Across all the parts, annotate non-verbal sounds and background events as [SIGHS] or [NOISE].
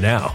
now.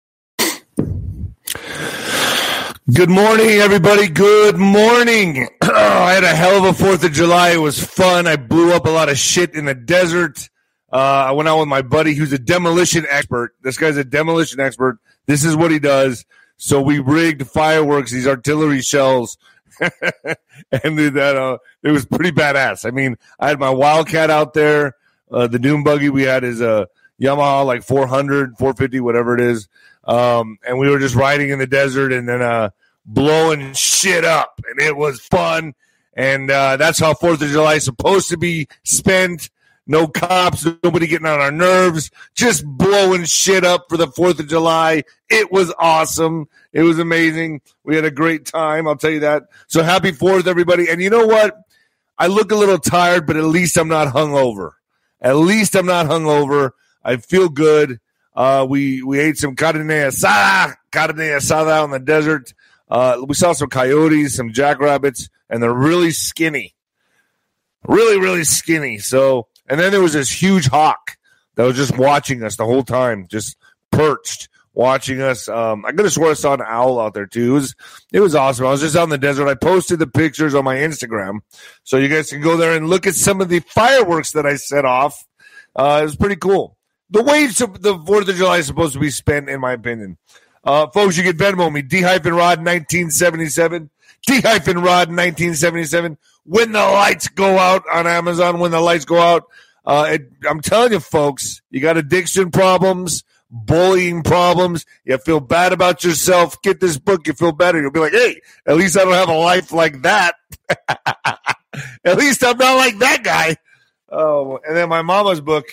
Good morning, everybody. Good morning. [CLEARS THROAT] I had a hell of a Fourth of July. It was fun. I blew up a lot of shit in the desert. Uh, I went out with my buddy who's a demolition expert. This guy's a demolition expert. This is what he does. So we rigged fireworks, these artillery shells, [LAUGHS] and that uh, it was pretty badass. I mean, I had my Wildcat out there. Uh, the dune buggy we had is a Yamaha like 400, 450, whatever it is. Um, and we were just riding in the desert and then uh, blowing shit up, and it was fun. And uh, that's how Fourth of July is supposed to be spent. No cops, nobody getting on our nerves, just blowing shit up for the 4th of July. It was awesome. It was amazing. We had a great time, I'll tell you that. So happy 4th, everybody. And you know what? I look a little tired, but at least I'm not hungover. At least I'm not hungover. I feel good. Uh, we we ate some carne asada, carne asada out in the desert. Uh, we saw some coyotes, some jackrabbits, and they're really skinny, really really skinny. So, and then there was this huge hawk that was just watching us the whole time, just perched watching us. Um, I could have swore I saw an owl out there too. It was it was awesome. I was just out in the desert. I posted the pictures on my Instagram, so you guys can go there and look at some of the fireworks that I set off. Uh, it was pretty cool. The way the Fourth of July is supposed to be spent, in my opinion. Uh, folks, you can Venmo me D hyphen Rod 1977. D hyphen Rod 1977. When the lights go out on Amazon, when the lights go out, uh, it, I'm telling you, folks, you got addiction problems, bullying problems. You feel bad about yourself. Get this book. You feel better. You'll be like, hey, at least I don't have a life like that. [LAUGHS] at least I'm not like that guy. Oh, and then my mama's book,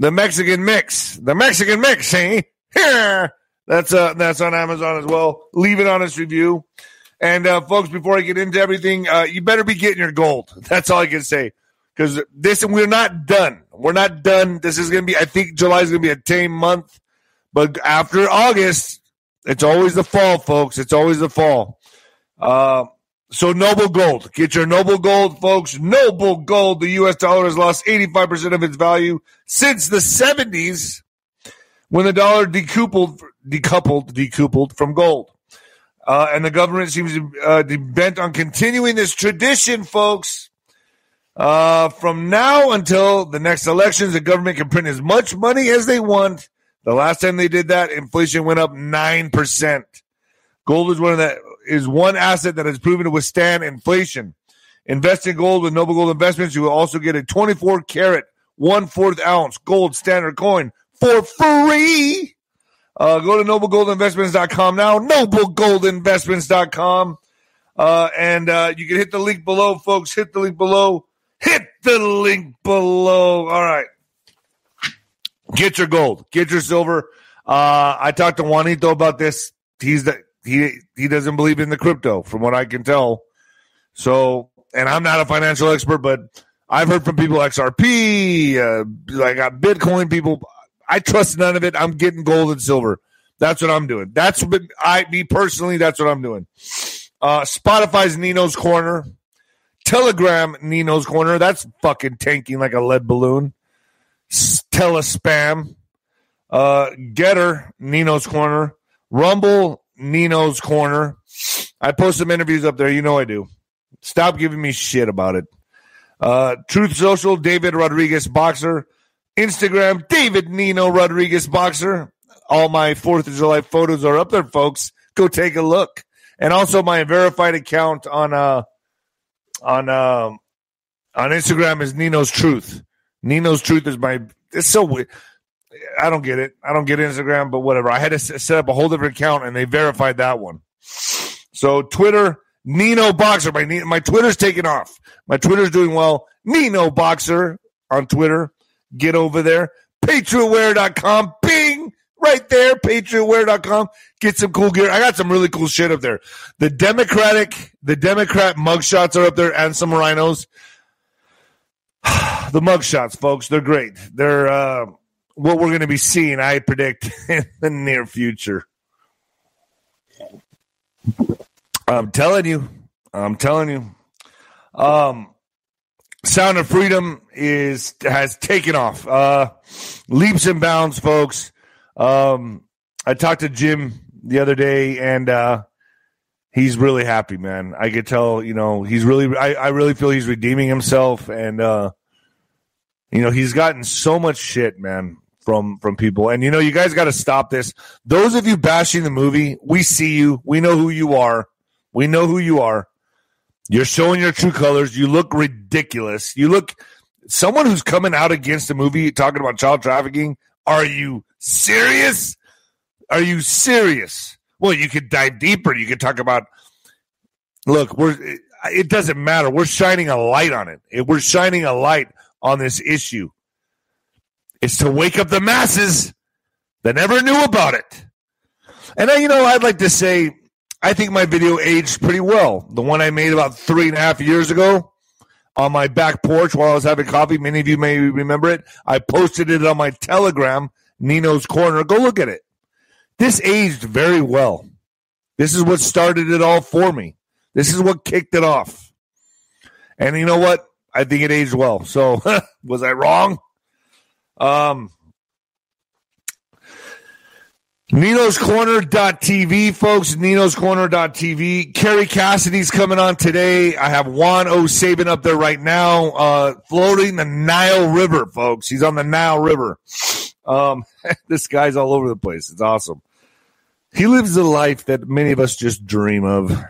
The Mexican Mix. The Mexican Mix? Here. That's uh that's on Amazon as well. Leave an honest review. And uh, folks, before I get into everything, uh, you better be getting your gold. [LAUGHS] That's all I can say. Because this, and we're not done. We're not done. This is to be, I think July is to be a tame month. But after August, it's always the fall, folks. It's always the fall. Uh, so Noble Gold, get your Noble Gold, folks. Noble Gold. The U.S. dollar has lost 85% of its value since the 70s when the dollar decoupled, decoupled, decoupled from gold. Uh, and the government seems uh, be bent on continuing this tradition, folks. Uh, from now until the next elections, the government can print as much money as they want. The last time they did that, inflation went up nine percent. Gold is one of that is one asset that has proven to withstand inflation. Invest in gold with Noble Gold Investments. You will also get a 24 karat, one fourth ounce gold standard coin for free. Uh, go to noblegoldinvestments.com now, noblegoldinvestments.com. Uh, and uh, you can hit the link below, folks. Hit the link below. Hit the link below. All right. Get your gold. Get your silver. Uh, I talked to Juanito about this. He's the he he doesn't believe in the crypto, from what I can tell. So, and I'm not a financial expert, but I've heard from people XRP, uh, like got Bitcoin people. I trust none of it. I'm getting gold and silver. That's what I'm doing. That's what I, me personally, that's what I'm doing. Uh, Spotify's Nino's Corner, Telegram Nino's Corner. That's fucking tanking like a lead balloon. Telespam, uh, Gettr Nino's Corner, Rumble Nino's Corner. I post some interviews up there. You know I do. Stop giving me shit about it. Uh, Truth Social, David Rodriguez Boxer. Instagram, David Nino Rodriguez Boxer. All my 4th of July photos are up there, folks. Go take a look. And also my verified account on uh on uh, on Instagram is Nino's Truth. Nino's Truth is my it's so weird. I don't get it. I don't get Instagram, but whatever. I had to set up a whole different account and they verified that one. So Twitter, Nino Boxer. My my Twitter's taking off. My Twitter's doing well. Nino Boxer on Twitter. Get over there. Patriotware.com. Bing! Right there, patriotwear.com. Get some cool gear. I got some really cool shit up there. The Democratic, the Democrat mugshots are up there and some RINOs. [SIGHS] the mugshots, folks, they're great. They're uh, what we're going to be seeing, I predict, [LAUGHS] in the near future. I'm telling you. I'm telling you. Um, Sound of Freedom is has taken off. Uh, leaps and bounds, folks. Um, I talked to Jim the other day, and uh, he's really happy, man. I could tell, you know, he's really. I, I really feel he's redeeming himself, and uh, you know, he's gotten so much shit, man, from from people. And you know, you guys got to stop this. Those of you bashing the movie, we see you. We know who you are. We know who you are. You're showing your true colors. You look ridiculous. You look someone who's coming out against a movie talking about child trafficking. Are you serious? Are you serious? Well, you could dive deeper. You could talk about. Look, we're. It doesn't matter. We're shining a light on it. We're shining a light on this issue. It's to wake up the masses that never knew about it. And you know, I'd like to say I think my video aged pretty well. The one I made about three and a half years ago on my back porch while I was having coffee. Many of you may remember it. I posted it on my Telegram, Nino's Corner. Go look at it. This aged very well. This is what started it all for me. This is what kicked it off. And you know what? I think it aged well. So [LAUGHS] was I wrong? Um, Nino's Corner.tv, folks. Nino's Corner.tv. Kerry Cassidy's coming on today. I have Juan O Savin up there right now, uh, floating the Nile River, folks. He's on the Nile River. Um, [LAUGHS] this guy's all over the place. It's awesome. He lives the life that many of us just dream of.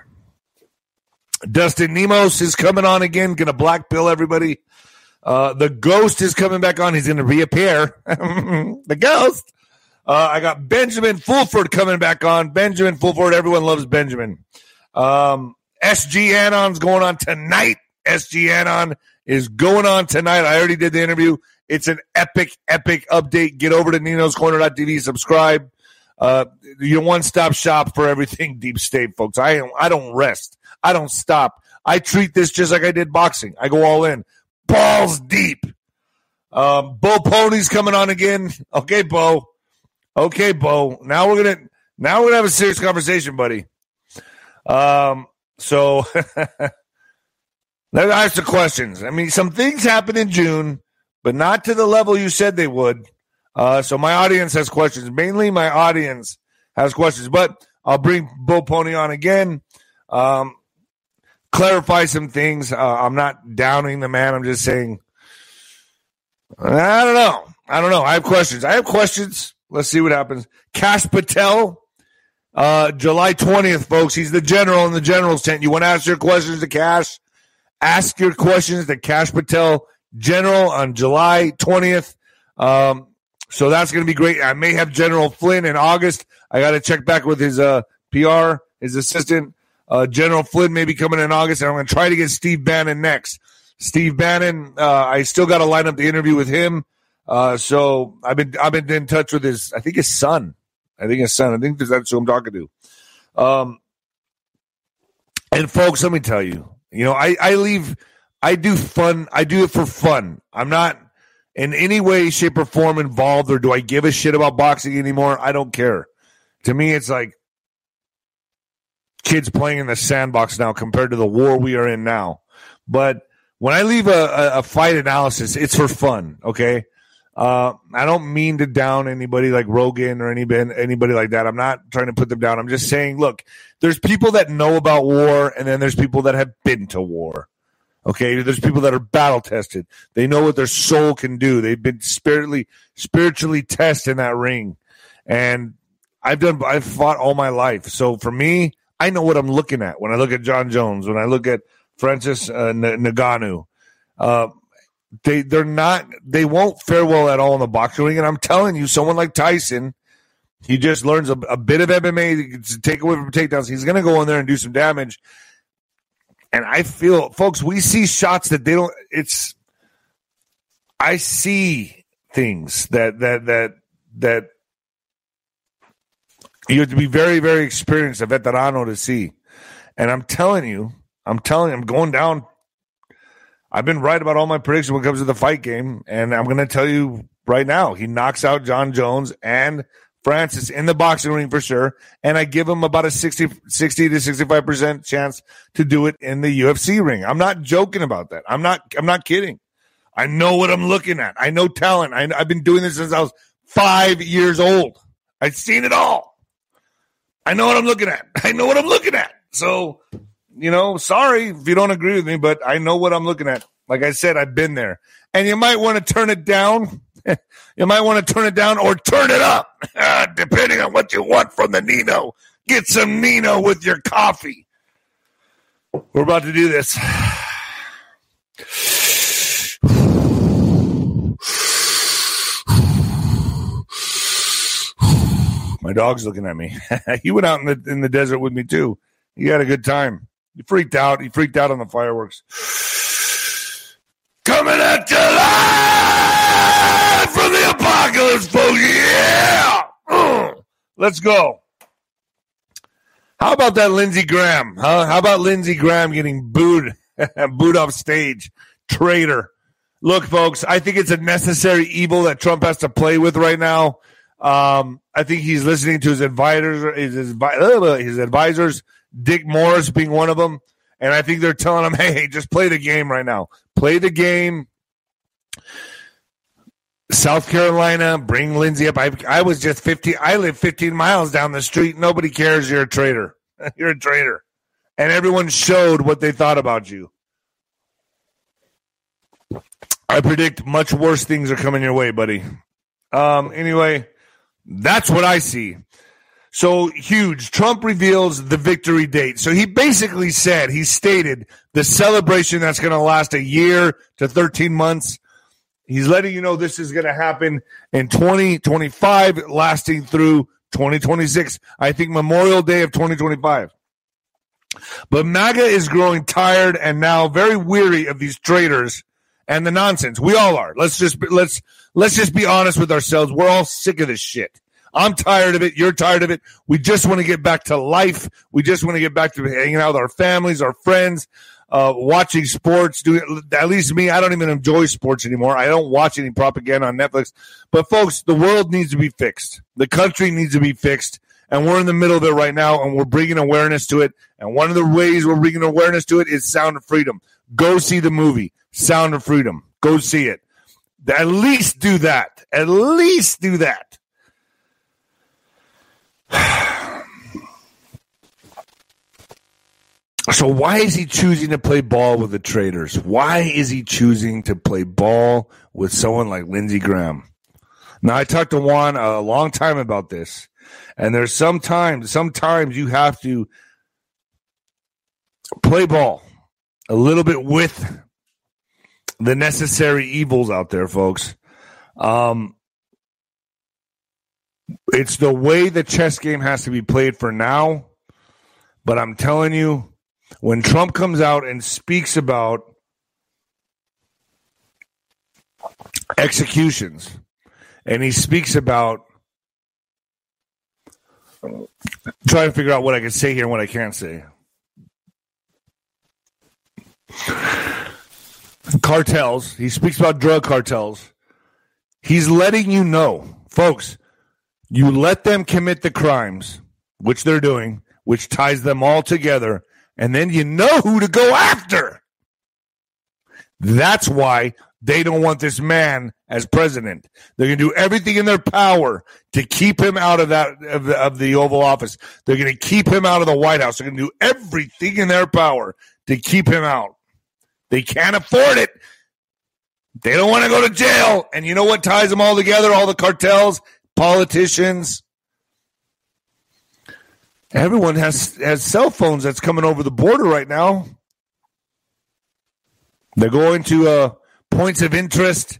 Dustin Nemos is coming on again, gonna black pill everybody. Uh, the ghost is coming back on. He's gonna reappear. [LAUGHS] the ghost. Uh, I got Benjamin Fulford coming back on. Benjamin Fulford, everyone loves Benjamin. Um, SG Anon's going on tonight. SG Anon is going on tonight. I already did the interview. It's an epic, epic update. Get over to Nino's Corner.tv, subscribe. Uh, your one stop shop for everything [LAUGHS] deep state, folks. I I don't rest. I don't stop. I treat this just like I did boxing. I go all in, balls deep. Um, Bo Polny's coming on again. [LAUGHS] Okay, Bo. Okay, Bo. Now we're gonna now we're gonna have a serious conversation, buddy. Um. So [LAUGHS] let's ask the questions. I mean, some things happened in June, but not to the level you said they would. Uh, so my audience has questions. Mainly, my audience has questions, but I'll bring Bo Polny on again. Um, clarify some things. Uh, I'm not downing the man. I'm just saying. I don't know. I don't know. I have questions. I have questions. Let's see what happens. Cash Patel, uh, July 20th, folks. He's the general in the general's tent. You want to ask your questions to Cash? Ask your questions to Cash Patel, general, on July 20th. Um, so that's going to be great. I may have General Flynn in August. I got to check back with his uh, PR, his assistant. Uh, General Flynn may be coming in August, and I'm going to try to get Steve Bannon next. Steve Bannon, uh, I still got to line up the interview with him. Uh, so I've been I've been in touch with his I think his son. I think his son. I think that's who I'm talking to. Um, and folks, let me tell you, you know, I I leave. I do fun. I do it for fun. I'm not in any way, shape, or form involved, or do I give a shit about boxing anymore? I don't care. To me, it's like kids playing in the sandbox now compared to the war we are in now. But when I leave a, a, a fight analysis, it's for fun. Okay. Uh, I don't mean to down anybody like Rogan or anybody anybody like that. I'm not trying to put them down. I'm just saying, look, there's people that know about war, and then there's people that have been to war. Okay, there's people that are battle tested. They know what their soul can do. They've been spiritually spiritually tested in that ring, and I've done. I've fought all my life. So for me, I know what I'm looking at when I look at Jon Jones. When I look at Francis uh, Ngannou. Uh, they they're not they won't fare well at all in the boxing ring. And I'm telling you, someone like Tyson, he just learns a, a bit of MMA to take away from takedowns. He's going to go in there and do some damage. And I feel, folks, we see shots that they don't. It's I see things that that that that You have to be very, very experienced, a veterano to see. And I'm telling you, I'm telling you, I'm going down. I've been right about all my predictions when it comes to the fight game. And I'm going to tell you right now, he knocks out Jon Jones and Francis in the boxing ring for sure. And I give him about a 60, 60 to 65% chance to do it in the UFC ring. I'm not joking about that. I'm not, I'm not kidding. I know what I'm looking at. I know talent. I, I've been doing this since I was five years old. I've seen it all. I know what I'm looking at. I know what I'm looking at. So, you know, sorry if you don't agree with me, but I know what I'm looking at. Like I said, I've been there. And you might want to turn it down you might want to turn it down or turn it up, depending on what you want from the Nino. Get some Nino with your coffee. We're about to do this. My dog's looking at me. [LAUGHS] he went out in the in the desert with me too. He had a good time. He freaked out. He freaked out on the fireworks. [SIGHS] Coming at you live from the apocalypse, folks. Yeah. Mm. Let's go. How about that Lindsey Graham? Huh? How about Lindsey Graham getting booed, [LAUGHS] booed off stage? Traitor. Look, folks, I think it's a necessary evil that Trump has to play with right now. Um, I think he's listening to his advisors, his, his advisors, Dick Morris being one of them. And I think they're telling him, [LAUGHS] hey, just play the game right now. Play the game. South Carolina, bring Lindsey up. I, I was just 15. I live 15 miles down the street. Nobody cares. You're a traitor. [LAUGHS] You're a traitor. And everyone showed what they thought about you. I predict much worse things are coming your way, buddy. Um, anyway, that's what I see. So huge. Trump reveals the victory date. So he basically said, he stated the celebration that's going to last a year to 13 months. He's letting you know this is going to happen in 2025, lasting through 2026. I think Memorial Day of 2025. But MAGA is growing tired and now very weary of these traitors and the nonsense. We all are. Let's just let's let's just be honest with ourselves. We're all sick of this shit. I'm tired of it. You're tired of it. We just want to get back to life. We just want to get back to hanging out with our families, our friends, uh, watching sports. Do at least me. I don't even enjoy sports anymore. I don't watch any propaganda on Netflix. But folks, the world needs to be fixed. The country needs to be fixed. And we're in the middle of it right now, and we're bringing awareness to it. And one of the ways we're bringing awareness to it is Sound of Freedom. Go see the movie Sound of Freedom. Go see it. At least do that. At least do that. [SIGHS] So why is he choosing to play ball with the traders? Why is he choosing to play ball with someone like Lindsey Graham? Now I talked to Juan a long time about this, and there's sometimes sometimes you have to play ball a little bit with the necessary evils out there, folks. Um, it's the way the chess game has to be played for now. But I'm telling you, when Trump comes out and speaks about executions and he speaks about trying to figure out what I can say here and what I can't say. Cartels. He speaks about drug cartels. He's letting you know, folks, you let them commit the crimes, which they're doing, which ties them all together, and then you know who to go after. That's why they don't want this man as president. They're going to do everything in their power to keep him out of that of the, of the Oval Office. They're going to keep him out of the White House. They're going to do everything in their power to keep him out. They can't afford it. They don't want to go to jail. And you know what ties them all together? All the cartels politicians. Everyone has has cell phones that's coming over the border right now. They're going to uh, points of interest,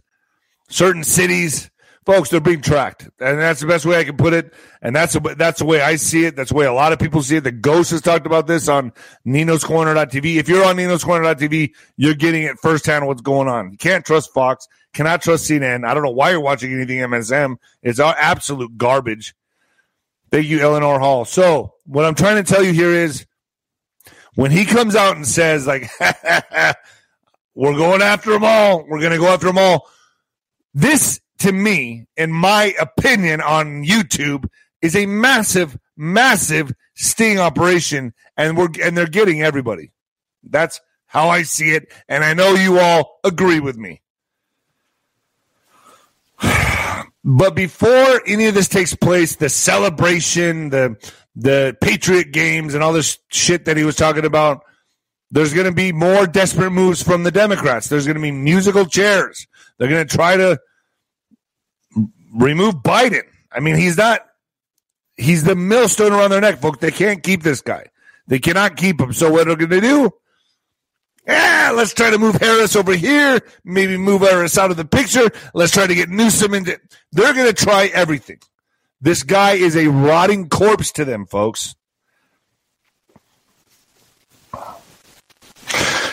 certain cities. Folks, they're being tracked, and that's the best way I can put it. And that's that's the way I see it. That's the way a lot of people see it. The Ghost has talked about this on Nino's Corner.tv. If you're on Nino's Corner.tv, you're getting it firsthand what's going on. You can't trust Fox. Cannot trust CNN. I don't know why you're watching anything MSM. It's absolute garbage. Thank you, Eleanor Hall. So, what I'm trying to tell you here is when he comes out and says, like, [LAUGHS] we're going after them all, we're going to go after them all. This, to me, in my opinion on YouTube, is a massive, massive sting operation, and we're and they're getting everybody. That's how I see it, and I know you all agree with me. [SIGHS] But before any of this takes place, the celebration, the the Patriot games, and all this shit that he was talking about, there's going to be more desperate moves from the Democrats. There's going to be musical chairs. They're going to try to remove Biden. I mean, he's not. He's the millstone around their neck, folks. They can't keep this guy. They cannot keep him. So what are they going to do? Yeah, let's try to move Harris over here. Maybe move Harris out of the picture. Let's try to get Newsom into. They're going to try everything. This guy is a rotting corpse to them, folks.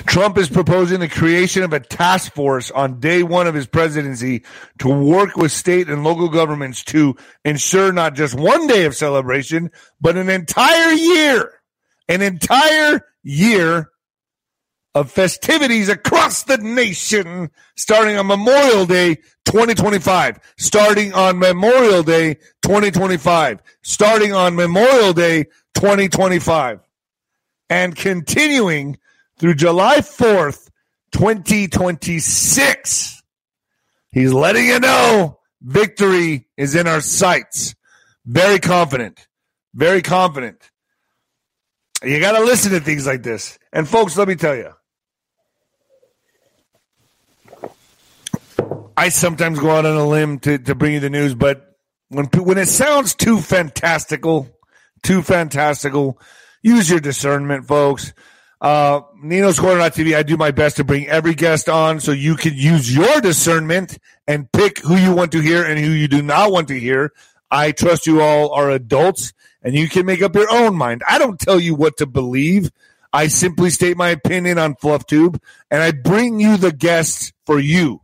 Trump is proposing the creation of a task force on day one of his presidency to work with state and local governments to ensure not just one day of celebration, but an entire year, an entire year of festivities across the nation starting on Memorial Day 2025. Starting on Memorial Day 2025. Starting on Memorial Day 2025. And continuing through July 4th, 2026. He's letting you know victory is in our sights. Very confident. Very confident. You got to listen to things like this. And folks, let me tell you, I sometimes go out on a limb to, to bring you the news, but when when it sounds too fantastical, too fantastical, use your discernment, folks. Uh, Nino's Corner TV, I do my best to bring every guest on so you can use your discernment and pick who you want to hear and who you do not want to hear. I trust you all are adults and you can make up your own mind. I don't tell you what to believe. I simply state my opinion on FluffTube and I bring you the guests for you.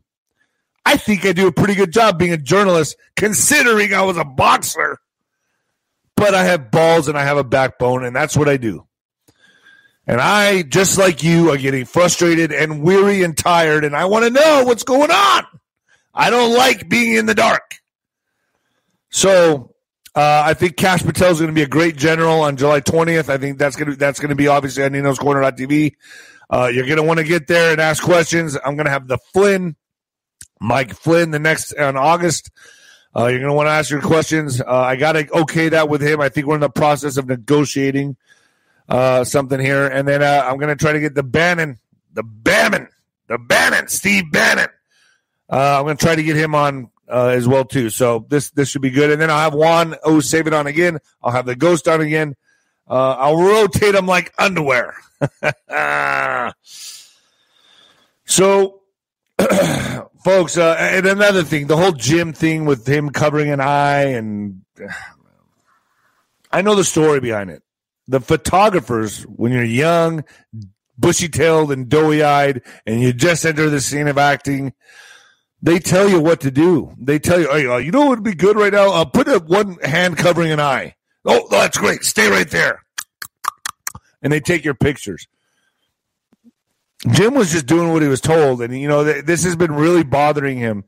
I think I do a pretty good job being a journalist, considering I was a boxer. But I have balls and I have a backbone, and that's what I do. And I, just like you, are getting frustrated and weary and tired, and I want to know what's going on. I don't like being in the dark. So uh, I think Cash Patel is going to be a great general on July 20th. I think that's going to that's going to be obviously on Nino's Corner.tv. Uh, you're going to want to get there and ask questions. I'm going to have the Flynn Mike Flynn the next on August. Uh, you're going to want to ask your questions. Uh, I got to okay that with him. I think we're in the process of negotiating uh, something here. And then uh, I'm to try to get the Bannon, the Bannon, the Bannon, Steve Bannon. Uh, I'm to try to get him on uh, as well too. So this this should be good. And then I'll have Juan O Savin on again. I'll have the Ghost on again. I'll rotate them like underwear. [LAUGHS] so [CLEARS THROAT] folks, uh, and another thing, the whole gym thing with him covering an eye, and [SIGHS] I know the story behind it. The photographers, when you're young, bushy tailed, and doughy eyed, and you just enter the scene of acting, they tell you what to do. They tell you, hey, uh, you know what would be good right now? Uh, put a one hand covering an eye. Oh, that's great. Stay right there. And they take your pictures. Jim was just doing what he was told, and you know th- this has been really bothering him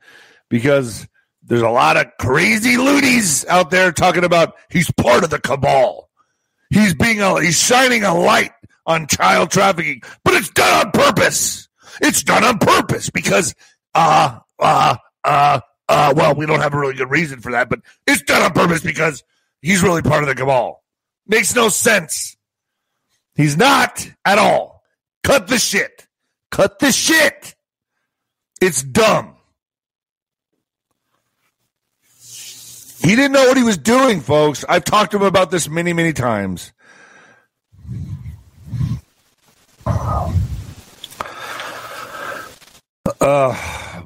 because there's a lot of crazy loonies out there talking about he's part of the cabal. He's being a, he's shining a light on child trafficking, but it's done on purpose. It's done on purpose because uh uh uh uh well, we don't have a really good reason for that, but it's done on purpose because he's really part of the cabal. Makes no sense. He's not at all. Cut the shit. Cut the shit. It's dumb. He didn't know what he was doing, folks. I've talked to him about this many, many times. Uh,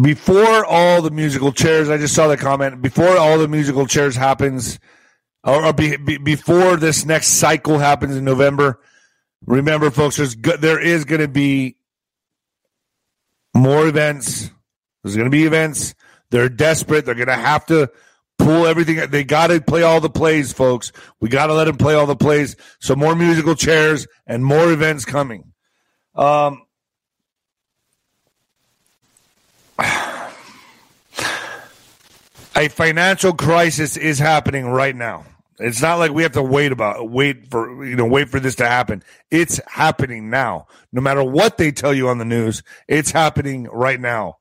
before all the musical chairs, I just saw the comment. Before all the musical chairs happens, or, or be, be, before this next cycle happens in November, Remember, folks, there's there is going to be more events. There's going to be events. They're desperate. They're going to have to pull everything. They got to play all the plays, folks. We got to let them play all the plays. So more musical chairs and more events coming. Um, [SIGHS] a financial crisis is happening right now. It's not like we have to wait about wait for you know wait for this to happen. It's happening now. No matter what they tell you on the news, it's happening right now.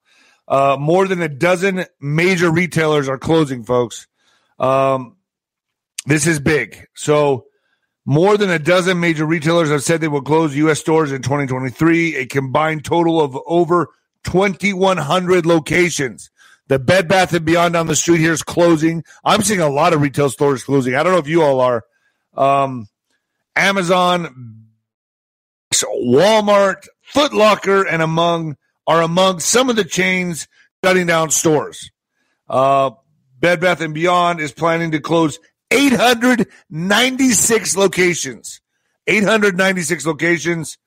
Uh, more than a dozen major retailers are closing, folks. Um, this is big. So, more than a dozen major retailers have said they will close U.S. stores in 2023, a combined total of over 2,100 locations. The Bed Bath and Beyond down the street here is closing. I'm seeing a lot of retail stores closing. I don't know if you all are. Um, Amazon, Walmart, Foot Locker, and among are among some of the chains shutting down stores. Uh, Bed Bath and Beyond is planning to close 896 locations. 896 locations,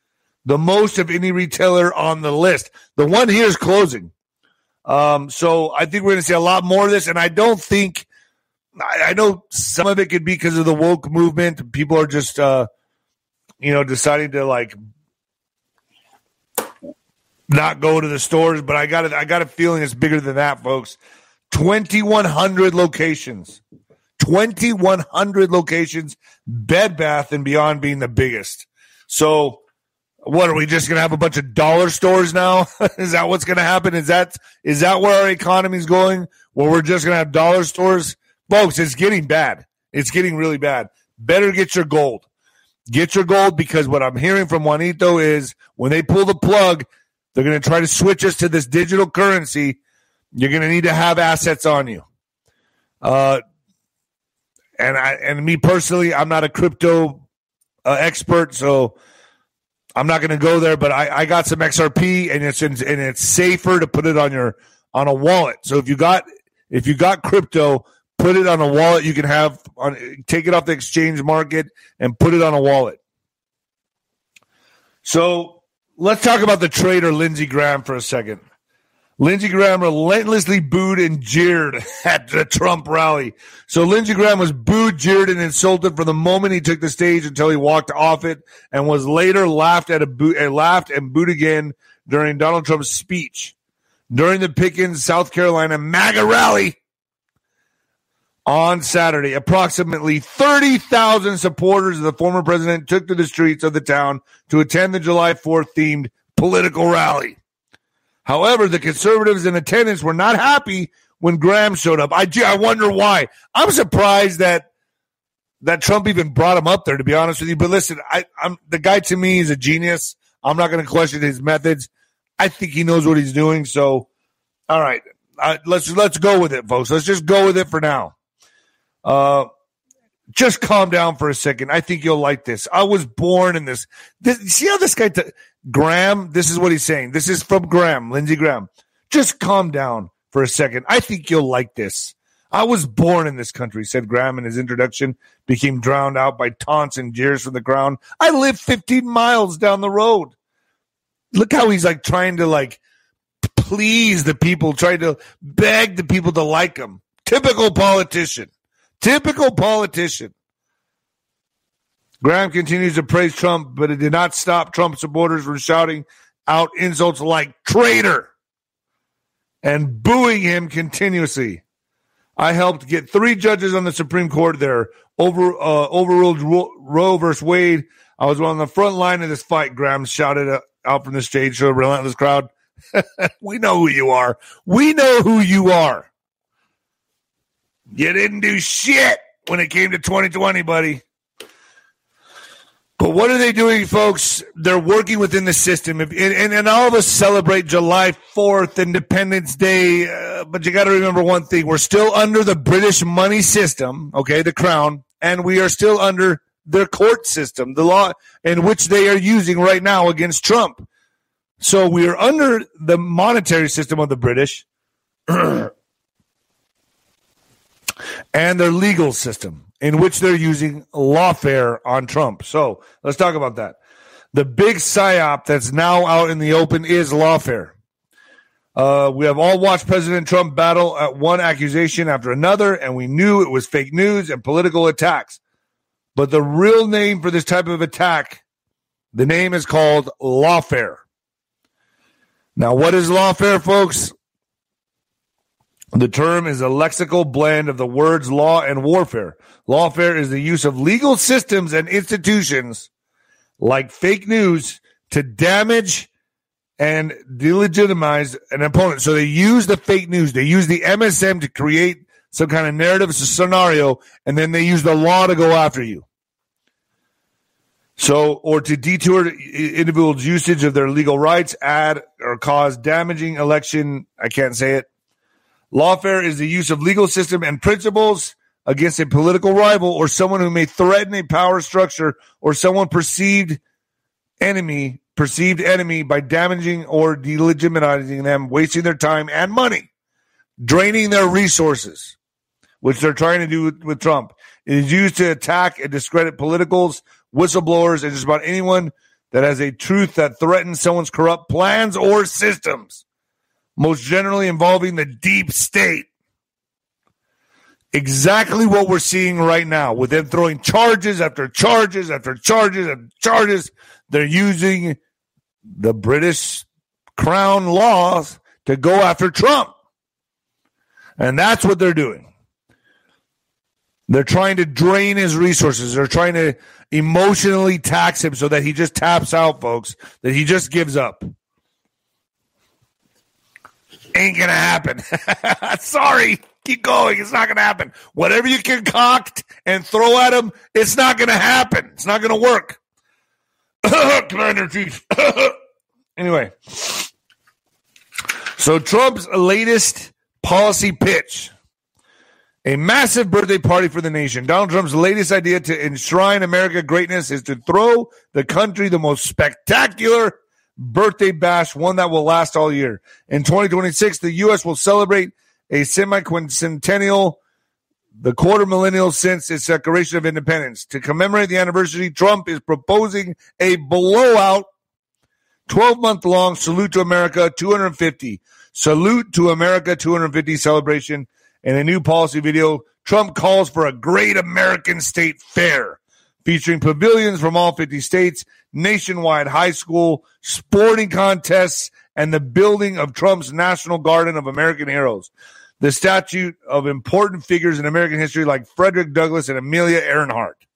the most of any retailer on the list. The one here is closing. Um, so I think we're going to see a lot more of this. And I don't think, I, I know some of it could be because of the woke movement. People are just, uh, you know, deciding to like not go to the stores, but I got it. I got a feeling it's bigger than that, folks. Twenty one hundred locations, twenty one hundred locations. Bed Bath and Beyond being the biggest. So, what are we just going to have a bunch of dollar stores now? [LAUGHS] is that what's going to happen? Is that is that where our economy is going? Where we're just going to have dollar stores, folks? It's getting bad. It's getting really bad. Better get your gold. Get your gold because what I'm hearing from Juanito is when they pull the plug, they're going to try to switch us to this digital currency. You're going to need to have assets on you. Uh, and I and me personally, I'm not a crypto uh, expert, so I'm not going to go there. But I, I got some XRP, and it's in, and it's safer to put it on your on a wallet. So if you got if you got crypto, put it on a wallet. You can have on take it off the exchange market and put it on a wallet. So Let's talk about the traitor Lindsey Graham for a second. Lindsey Graham relentlessly booed and jeered [LAUGHS] at the Trump rally. So Lindsey Graham was booed, jeered, and insulted from the moment he took the stage until he walked off it, and was later laughed at a boot, uh, laughed and booed again during Donald Trump's speech. During the Pickens, South Carolina MAGA rally, on Saturday. Approximately 30,000 supporters of the former president took to the streets of the town to attend the July 4th themed political rally. However, the conservatives in attendance were not happy when Graham showed up. I, I wonder why. I'm surprised that that Trump even brought him up there, to be honest with you. But listen, I, I'm the guy to me is a genius. I'm not going to question his methods. I think he knows what he's doing. So, all right, uh, let's let's go with it, folks. Let's just go with it for now. Uh, just calm down for a second. I think you'll like this. I was born in this. this see how this guy, t- Graham, this is what he's saying. This is from Graham, Lindsey Graham. Just calm down for a second. I think you'll like this. I was born in this country, said Graham in his introduction, became drowned out by taunts and jeers from the crowd. I live 15 miles down the road. Look how he's like trying to like please the people, trying to beg the people to like him. Typical politician. Typical politician. Graham continues to praise Trump, but it did not stop Trump supporters from shouting out insults like traitor and booing him continuously. I helped get three judges on the Supreme Court there over uh, overruled Roe versus Wade. I was on the front line of this fight. Graham shouted out from the stage to a relentless crowd. [LAUGHS] we know who you are. We know who you are. You didn't do shit when it came to 2020, buddy. But what are they doing, folks? They're working within the system. If, and, and, all of us celebrate July 4th, Independence Day. Uh, but you got to remember one thing. We're still under the British money system, okay, the crown, and we are still under their court system, the law in which they are using right now against Trump. So we are under the monetary system of the British. [CLEARS THROAT] and their legal system in which they're using lawfare on Trump. So let's talk about that. The big psyop that's now out in the open is lawfare. Uh, we have all watched President Trump battle at one accusation after another, and we knew it was fake news and political attacks. But the real name for this type of attack, the name is called lawfare. Now, what is lawfare, folks? The term is a lexical blend of the words law and warfare. Lawfare is the use of legal systems and institutions like fake news to damage and delegitimize an opponent. So they use the fake news, they use the MSM to create some kind of narrative scenario, and then they use the law to go after you. So, or to detour individuals' usage of their legal rights, add or cause damaging election. I can't say it Lawfare is the use of legal system and principles against a political rival or someone who may threaten a power structure or someone perceived enemy, perceived enemy by damaging or delegitimizing them, wasting their time and money, draining their resources, which they're trying to do with, with Trump. It is used to attack and discredit politicals, whistleblowers, and just about anyone that has a truth that threatens someone's corrupt plans or systems most generally involving the deep state. Exactly what we're seeing right now with them throwing charges after charges after charges and charges. They're using the British crown laws to go after Trump. And that's what they're doing. They're trying to drain his resources. They're trying to emotionally tax him so that he just taps out, folks, that he just gives up. Ain't gonna happen. [LAUGHS] Sorry. Keep going. It's not gonna happen. Whatever you concoct and throw at him, it's not gonna happen. It's not gonna work. [LAUGHS] Commander Chief. [LAUGHS] anyway. So Trump's latest policy pitch. A massive birthday party for the nation. Donald Trump's latest idea to enshrine America greatness is to throw the country the most spectacular birthday bash, one that will last all year. In 2026, the U.S. will celebrate a semi-quincentennial, the quarter millennial since its Declaration of Independence. To commemorate the anniversary, Trump is proposing a blowout 12 month long Salute to America 250. Salute to America 250 celebration. In a new policy video, Trump calls for a great American state fair featuring pavilions from all 50 states nationwide high school sporting contests and the building of Trump's National Garden of American Heroes. The statue of important figures in American history like Frederick Douglass and Amelia Earhart.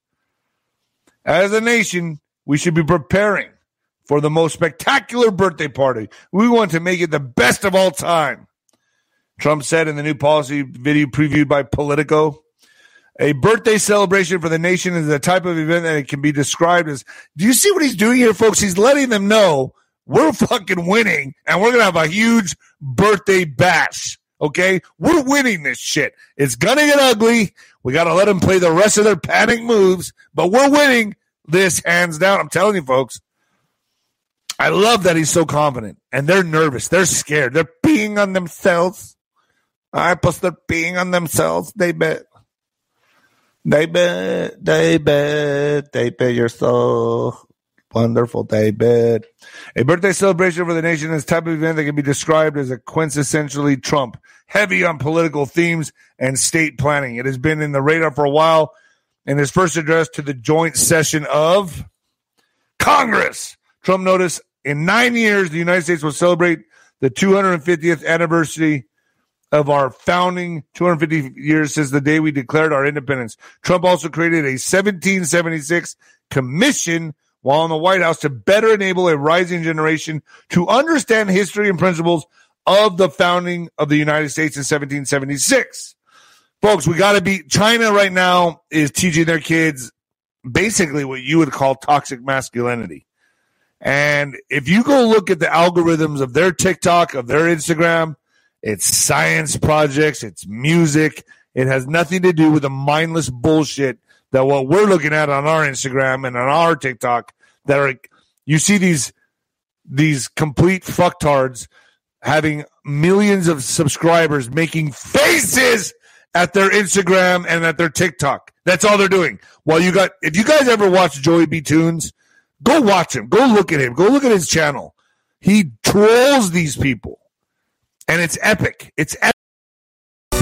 As a nation, we should be preparing for the most spectacular birthday party. We want to make it the best of all time. Trump said in the new policy video previewed by Politico. A birthday celebration for the nation is the type of event that it can be described as. Do you see what he's doing here, folks? He's letting them know we're fucking winning and we're going to have a huge birthday bash. Okay. We're winning this shit. It's going to get ugly. We got to let them play the rest of their panic moves, but we're winning this hands down. I'm telling you, folks. I love that he's so confident and they're nervous. They're scared. They're peeing on themselves. I plus they're peeing on themselves. They bet. David, David, David, you're so wonderful, David. A birthday celebration for the nation is type of event that can be described as a quintessentially Trump, heavy on political themes and state planning. It has been in the radar for a while. In his first address to the joint session of Congress, Trump noticed in nine years, the United States will celebrate the 250th anniversary of our founding 250 years since the day we declared our independence. Trump also created a 1776 commission while in the White House to better enable a rising generation to understand history and principles of the founding of the United States in 1776. Folks, we got to be China right now is teaching their kids basically what you would call toxic masculinity. And if you go look at the algorithms of their TikTok, of their Instagram, it's science projects, it's music. It has nothing to do with the mindless bullshit that what we're looking at on our Instagram and on our TikTok that are you see these these complete fucktards having millions of subscribers making faces at their Instagram and at their TikTok. That's all they're doing. While you got if you guys ever watch Joey B Tunes, go watch him. Go look at him. Go look at his channel. He trolls these people And it's epic. It's epic.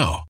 now.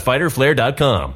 www.fighterflare.com.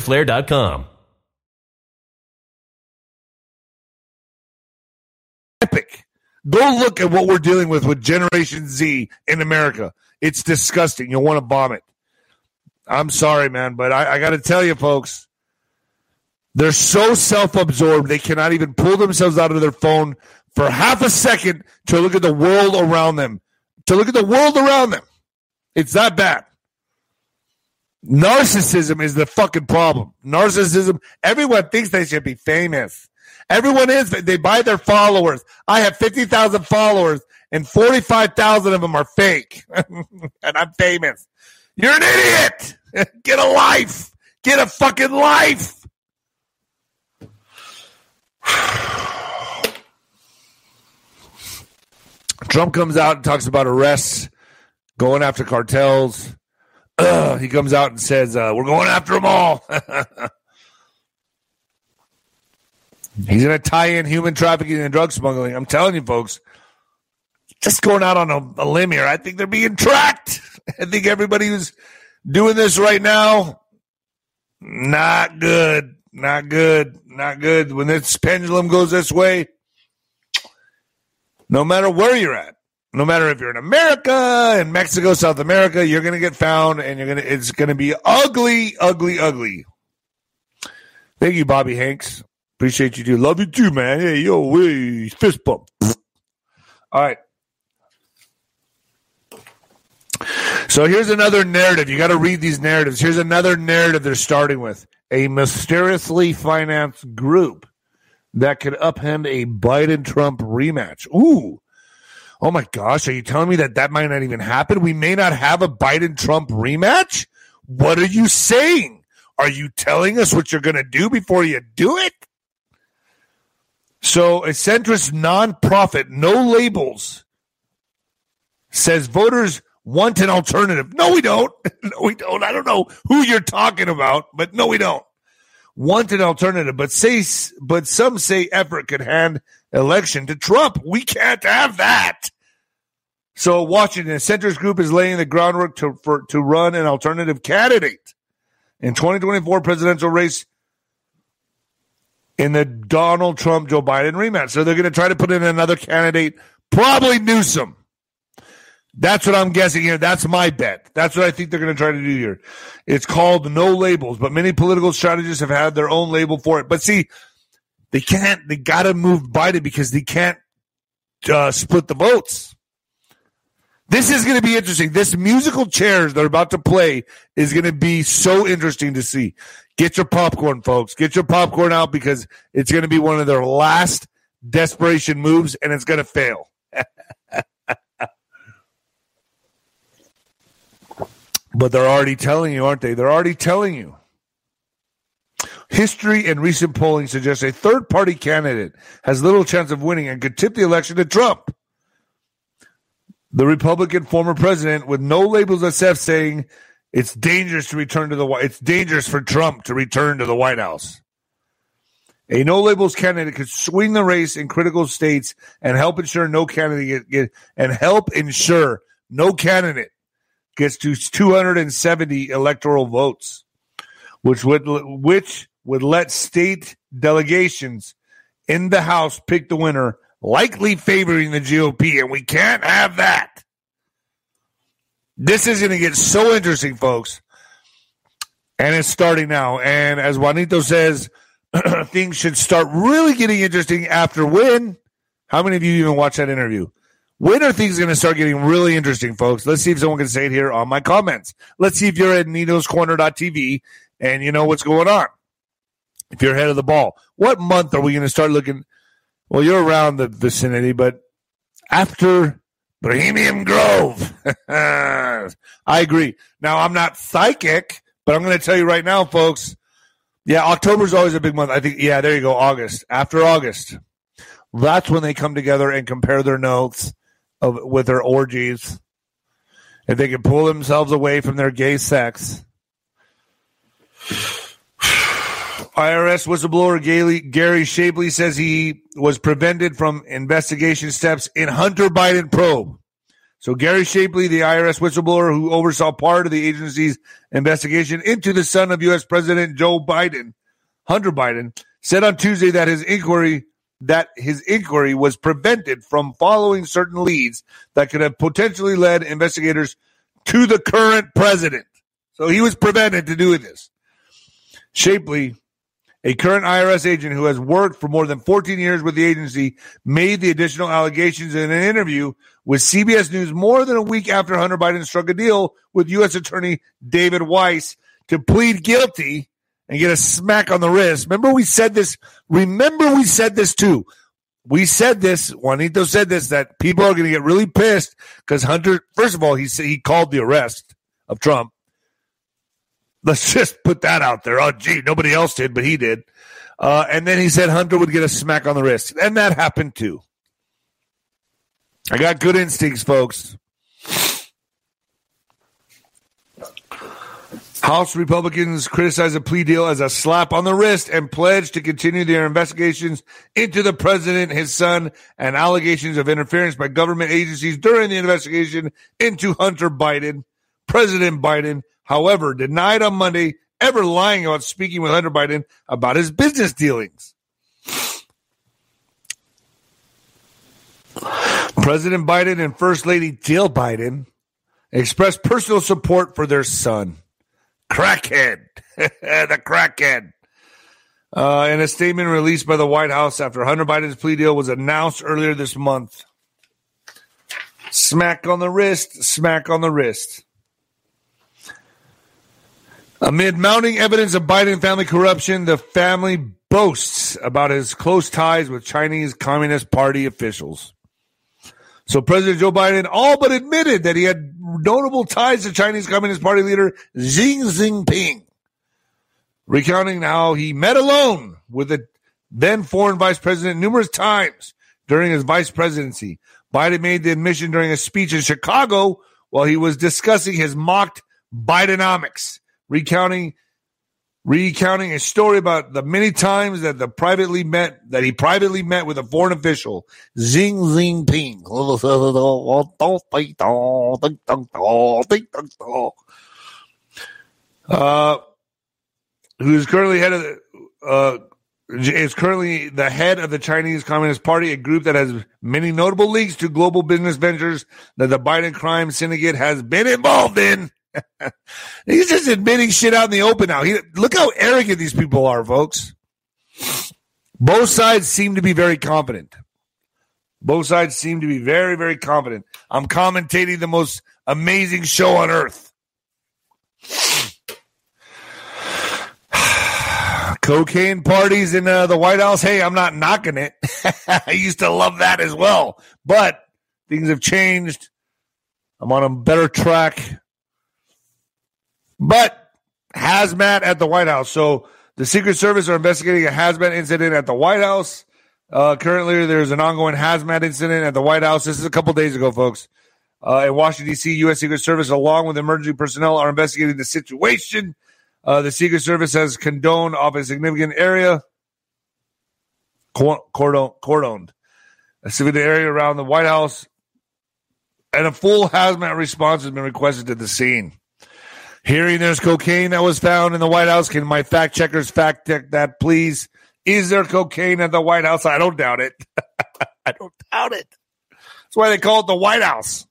fighterflare.com. Epic. Go look at what we're dealing with with Generation Z in America. It's disgusting. You'll want to bomb it. I'm sorry, man, but I, I got to tell you, folks, they're so self absorbed, they cannot even pull themselves out of their phone for half a second to look at the world around them, to look at the world around them. It's that bad. Narcissism is the fucking problem. Narcissism, everyone thinks they should be famous. Everyone is, they buy their followers. I have 50,000 followers and 45,000 of them are fake. [LAUGHS] and I'm famous. You're an idiot. [LAUGHS] Get a life. Get a fucking life. [SIGHS] Trump comes out and talks about arrests, going after cartels he comes out and says, uh, "We're going after them all." [LAUGHS] He's going to tie in human trafficking and drug smuggling. I'm telling you, folks. Just going out on a, a limb here. I think they're being tracked. [LAUGHS] I think everybody who's doing this right now, not good, not good, not good. When this pendulum goes this way, no matter where you're at, no matter if you're in America, in Mexico, South America, you're going to get found and you're going to, it's going to be ugly, ugly, ugly. Thank you, Bobby Hanks. Appreciate you too. Love you too, man. Hey, yo, hey, fist bump. All right. So here's another narrative. You got to read these narratives. Here's another narrative they're starting with. A mysteriously financed group that could upend a Biden Trump rematch. Ooh. Oh my gosh. Are you telling me that that might not even happen? We may not have a Biden Trump rematch? What are you saying? Are you telling us what you're going to do before you do it? So, a centrist nonprofit, no labels, says voters want an alternative. No, we don't. [LAUGHS] No, we don't. I don't know who you're talking about, but no, we don't want an alternative. But say, but some say effort could hand election to Trump. We can't have that. So Washington Centers Group is laying the groundwork to for, to run an alternative candidate in 2024 presidential race in the Donald Trump Joe Biden rematch. So they're going to try to put in another candidate, probably Newsom. That's what I'm guessing here. That's my bet. That's what I think they're going to try to do here. It's called no labels, but many political strategists have had their own label for it. But see, they can't, they got to move Biden because they can't uh, split the votes. This is going to be interesting. This musical chairs they're about to play is going to be so interesting to see. Get your popcorn, folks. Get your popcorn out because it's going to be one of their last desperation moves and it's going to fail. [LAUGHS] but they're already telling you, aren't they? They're already telling you. History and recent polling suggests a third party candidate has little chance of winning and could tip the election to Trump the Republican former president with no labels SF saying it's dangerous to return to the. It's dangerous for Trump to return to the White House. A no labels candidate could swing the race in critical states and help ensure no candidate get, get, and help ensure no candidate gets to 270 electoral votes, which would which would let state delegations in the House pick the winner likely favoring the GOP, and we can't have that. This is going to get so interesting, folks. And it's starting now. And as Juanito says, [CLEARS THROAT] things should start really getting interesting after when. How many of you even watched that interview? When are things going to start getting really interesting, folks? Let's see if someone can say it here on my comments. Let's see if you're at Nino'sCorner.tv and you know what's going on. If you're ahead of the ball, what month are we going to start looking? Well, you're around the vicinity, but after Bohemian Grove, [LAUGHS] I agree. Now, I'm not psychic, but I'm going to tell you right now, folks. Yeah, October's always a big month. I think, yeah, there you go. August. After August, that's when they come together and compare their notes of, with their orgies. If they can pull themselves away from their gay sex IRS whistleblower Gary, Gary Shapley says he was prevented from investigation steps in Hunter Biden probe. So Gary Shapley, the IRS whistleblower who oversaw part of the agency's investigation into the son of U.S. President Joe Biden, Hunter Biden, said on Tuesday that his inquiry that his inquiry was prevented from following certain leads that could have potentially led investigators to the current president. So he was prevented to do this. Shapley a current IRS agent who has worked for more than 14 years with the agency made the additional allegations in an interview with CBS News more than a week after Hunter Biden struck a deal with U.S. Attorney David Weiss to plead guilty and get a smack on the wrist. Remember, we said this. Remember, we said this too. We said this. Juanito said this that people are going to get really pissed because Hunter. First of all, he said he called the arrest of Trump. Let's just put that out there. Oh, gee, nobody else did, but he did. Uh, and then he said Hunter would get a smack on the wrist. And that happened too. I got good instincts, folks. House Republicans criticize the plea deal as a slap on the wrist and pledge to continue their investigations into the president, his son, and allegations of interference by government agencies during the investigation into Hunter Biden, President Biden, however, denied on Monday ever lying about speaking with Hunter Biden about his business dealings. President Biden and First Lady Jill Biden expressed personal support for their son, crackhead, [LAUGHS] the crackhead. Uh, in a statement released by the White House after Hunter Biden's plea deal was announced earlier this month. Smack on the wrist, smack on the wrist. Amid mounting evidence of Biden family corruption, the family boasts about his close ties with Chinese Communist Party officials. So President Joe Biden all but admitted that he had notable ties to Chinese Communist Party leader Xi Jinping, recounting how he met alone with the then foreign vice president numerous times during his vice presidency. Biden made the admission during a speech in Chicago while he was discussing his mocked Bidenomics, recounting recounting a story about the many times that the privately met that he privately met with a foreign official, Xi Jinping, [LAUGHS] uh, who is currently head of uh, is currently the head of the Chinese Communist Party, a group that has many notable links to global business ventures that the Biden crime syndicate has been involved in. He's just admitting shit out in the open now. He, look how arrogant these people are, folks. Both sides seem to be very confident. Both sides seem to be very, very confident. I'm commentating the most amazing show on earth. [SIGHS] Cocaine parties in uh, the White House. Hey, I'm not knocking it. [LAUGHS] I used to love that as well. But things have changed. I'm on a better track but hazmat at the White House. So the Secret Service are investigating a hazmat incident at the White House. Uh, currently, there's an ongoing hazmat incident at the White House. This is a couple days ago, folks. Uh, in Washington, D.C., U.S. Secret Service, along with emergency personnel, are investigating the situation. Uh, the Secret Service has condoned off a significant area, cordon, cordoned, a significant area around the White House, and a full hazmat response has been requested to the scene. Hearing there's cocaine that was found in the White House. Can my fact checkers fact check that, please? Is there cocaine at the White House? I don't doubt it. [LAUGHS] I don't doubt it. That's why they call it the White House.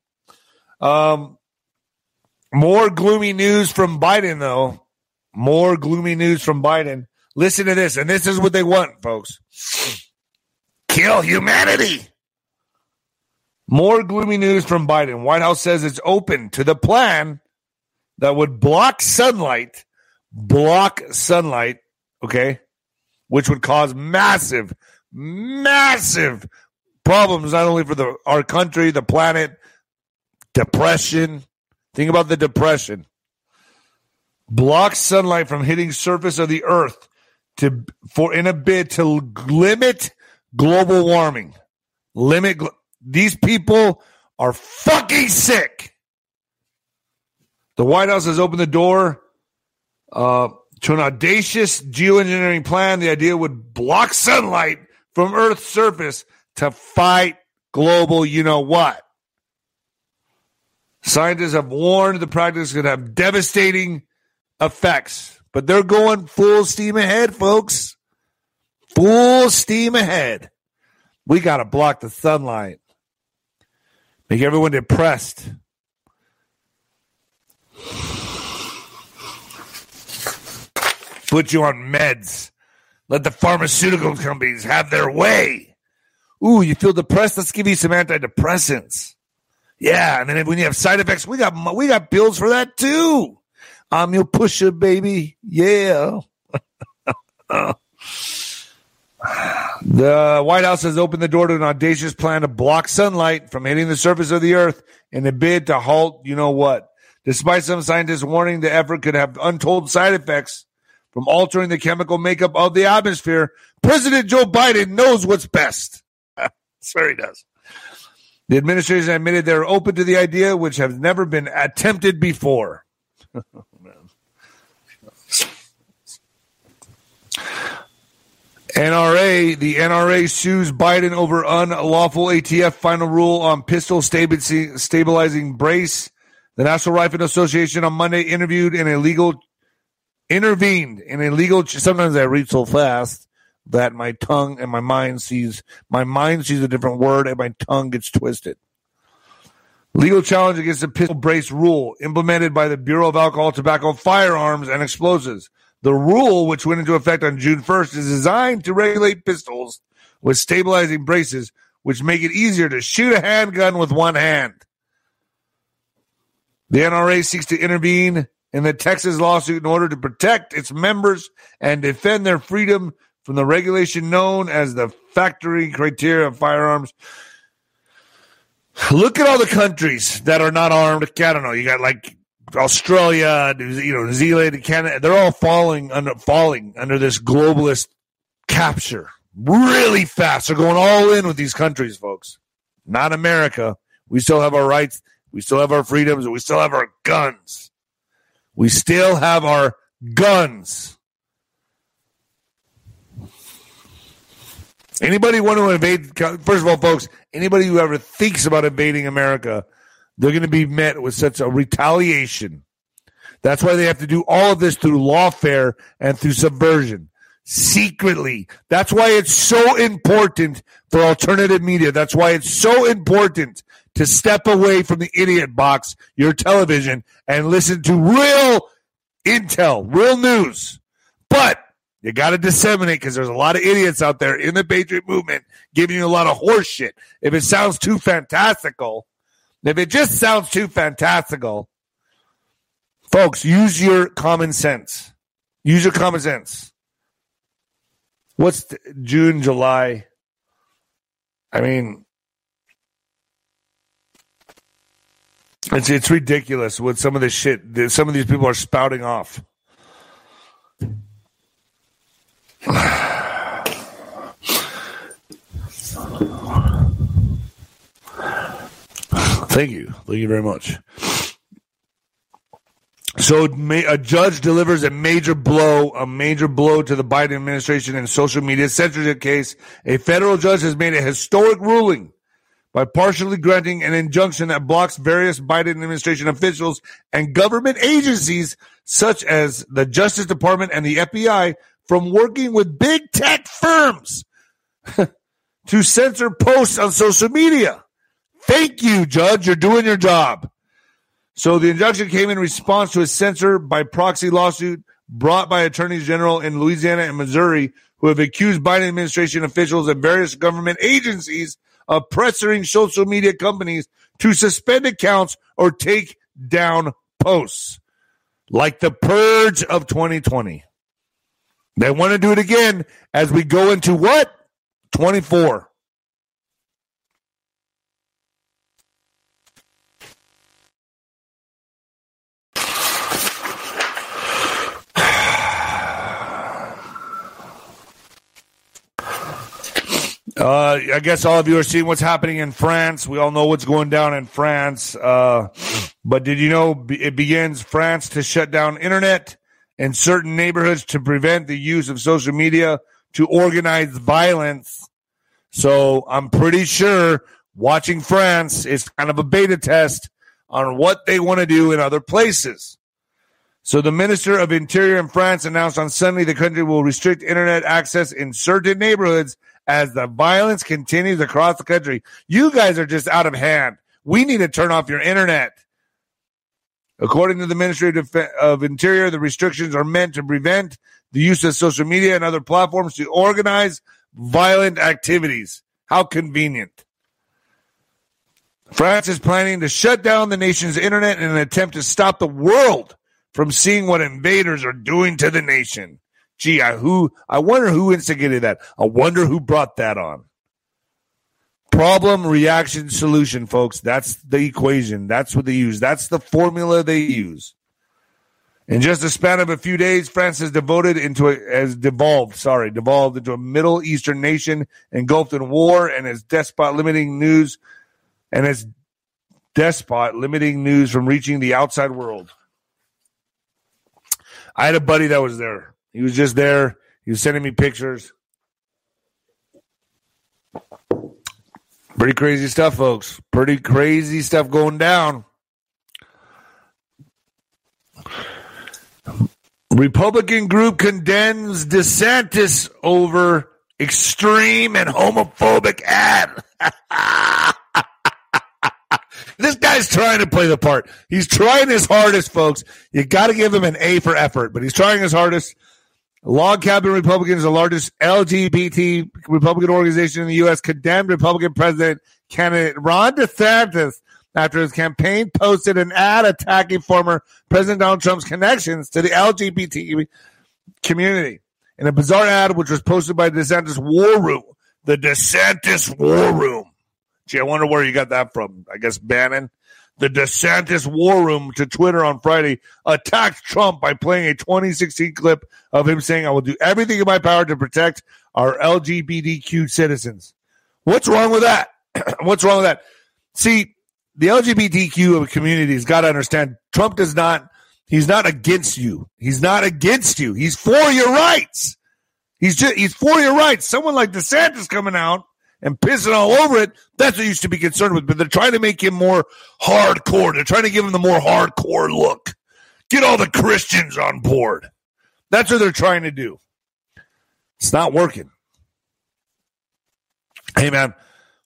Um, more gloomy news from Biden, though. More gloomy news from Biden. Listen to this, and this is what they want, folks. Kill humanity. More gloomy news from Biden. White House says it's open to the plan that would block sunlight, block sunlight, okay, which would cause massive, massive problems not only for the our country, the planet, depression. Think about the depression. Block sunlight from hitting surface of the earth to for in a bid to limit global warming. Limit these people are fucking sick. The White House has opened the door uh, to an audacious geoengineering plan. The idea would block sunlight from Earth's surface to fight global, you know what. Scientists have warned the practice could have devastating effects, but they're going full steam ahead, folks. Full steam ahead. We got to block the sunlight. Make everyone depressed. Put you on meds. Let the pharmaceutical companies have their way. Ooh, you feel depressed? Let's give you some antidepressants. Yeah, and then when you have side effects, we got we got bills for that too. I'm your pusher, baby. Yeah. [LAUGHS] the White House has opened the door to an audacious plan to block sunlight from hitting the surface of the earth in a bid to halt, you know what? Despite some scientists warning the effort could have untold side effects from altering the chemical makeup of the atmosphere, President Joe Biden knows what's best. [LAUGHS] sure, he does. The administration admitted they're open to the idea, which has never been attempted before. [LAUGHS] NRA, the NRA sues Biden over unlawful ATF final rule on pistol stabilizing brace the National Rifle Association on Monday interviewed in a legal intervened in a legal. Sometimes I read so fast that my tongue and my mind sees my mind sees a different word and my tongue gets twisted. Legal challenge against the pistol brace rule implemented by the Bureau of Alcohol, Tobacco, Firearms, and Explosives. The rule, which went into effect on June 1st, is designed to regulate pistols with stabilizing braces, which make it easier to shoot a handgun with one hand. The NRA seeks to intervene in the Texas lawsuit in order to protect its members and defend their freedom from the regulation known as the factoring criteria of firearms. Look at all the countries that are not armed. I don't know. You got like Australia, you know, New Zealand, Canada. They're all falling under falling under this globalist capture really fast. They're going all in with these countries, folks. Not America. We still have our rights. We still have our freedoms. We still have our guns. We still have our guns. Anybody want to invade? First of all, folks, anybody who ever thinks about invading America, they're going to be met with such a retaliation. That's why they have to do all of this through lawfare and through subversion secretly. That's why it's so important for alternative media. That's why it's so important to step away from the idiot box, your television, and listen to real intel, real news. But you got to disseminate because there's a lot of idiots out there in the Patriot movement giving you a lot of horse shit. If it sounds too fantastical, if it just sounds too fantastical, folks, use your common sense. Use your common sense. What's June, July? I mean, it's it's ridiculous what some of this shit that some of these people are spouting off. Thank you. Thank you very much. So a judge delivers a major blow, a major blow to the Biden administration and social media censorship case. A federal judge has made a historic ruling by partially granting an injunction that blocks various Biden administration officials and government agencies such as the Justice Department and the FBI from working with big tech firms [LAUGHS] to censor posts on social media. Thank you, Judge. You're doing your job. So the injunction came in response to a censor by proxy lawsuit brought by attorneys general in Louisiana and Missouri who have accused Biden administration officials and various government agencies of pressuring social media companies to suspend accounts or take down posts like the purge of 2020. They want to do it again as we go into what? 24. Uh, I guess all of you are seeing what's happening in France. We all know what's going down in France. Uh, but did you know it begins France to shut down internet in certain neighborhoods to prevent the use of social media to organize violence? So I'm pretty sure watching France is kind of a beta test on what they want to do in other places. So the Minister of Interior in France announced on Sunday the country will restrict internet access in certain neighborhoods as the violence continues across the country. You guys are just out of hand. We need to turn off your internet. According to the Ministry of, Interior, the restrictions are meant to prevent the use of social media and other platforms to organize violent activities. How convenient. France is planning to shut down the nation's internet in an attempt to stop the world from seeing what invaders are doing to the nation. Gee, I who I wonder who instigated that. I wonder who brought that on. Problem, reaction, solution, folks. That's the equation. That's what they use. That's the formula they use. In just a span of a few days, France has devoted into a, has devolved, sorry, devolved into a Middle Eastern nation engulfed in war and as despot limiting news and as despot limiting news from reaching the outside world. I had a buddy that was there. He was just there. He was sending me pictures. Pretty crazy stuff, folks. Pretty crazy stuff going down. Republican group condemns DeSantis over extreme and homophobic ad. [LAUGHS] this guy's trying to play the part. He's trying his hardest, folks. You got to give him an A for effort, but he's trying his hardest. Log Cabin Republicans, the largest LGBT Republican organization in the U.S., condemned Republican President candidate Ron DeSantis after his campaign posted an ad attacking former President Donald Trump's connections to the LGBT community. in a bizarre ad which was posted by DeSantis War Room. The DeSantis War Room. Gee, I wonder where you got that from. I guess Bannon. The DeSantis War Room to Twitter on Friday attacked Trump by playing a 2016 clip of him saying, I will do everything in my power to protect our LGBTQ citizens. What's wrong with that? [CLEARS THROAT] What's wrong with that? See, the LGBTQ community has got to understand Trump does not, he's not against you. He's not against you. He's for your rights. He's just, he's for your rights. Someone like DeSantis coming out and pissing all over it, that's what you used to be concerned with. But they're trying to make him more hardcore. They're trying to give him the more hardcore look. Get all the Christians on board. That's what they're trying to do. It's not working. Hey, man,